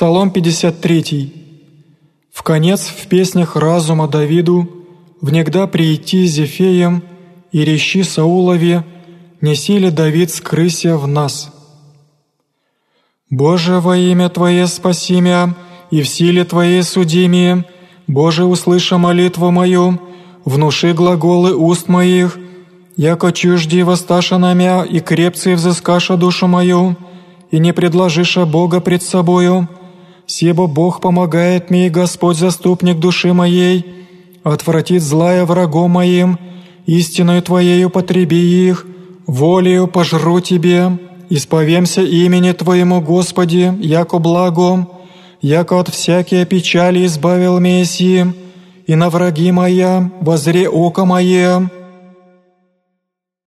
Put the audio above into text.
Псалом 53. В конец в песнях разума Давиду, внегда прийти Зефеем и рещи Саулове, не силе Давид скрыся в нас. Боже, во имя Твое спаси мя, и в силе Твоей суди меня, Боже, услыша молитву мою, внуши глаголы уст моих, яко чужди воссташа на мя, и крепцы взыскаша душу мою, и не предложиша Бога пред собою, Себо Бог помогает мне, Господь заступник души моей, отвратит злая врагом моим, истиною Твоею потреби их, волею пожру Тебе, исповемся имени Твоему, Господи, яко благом, яко от всякие печали избавил Мессии, и на враги моя возре око мое,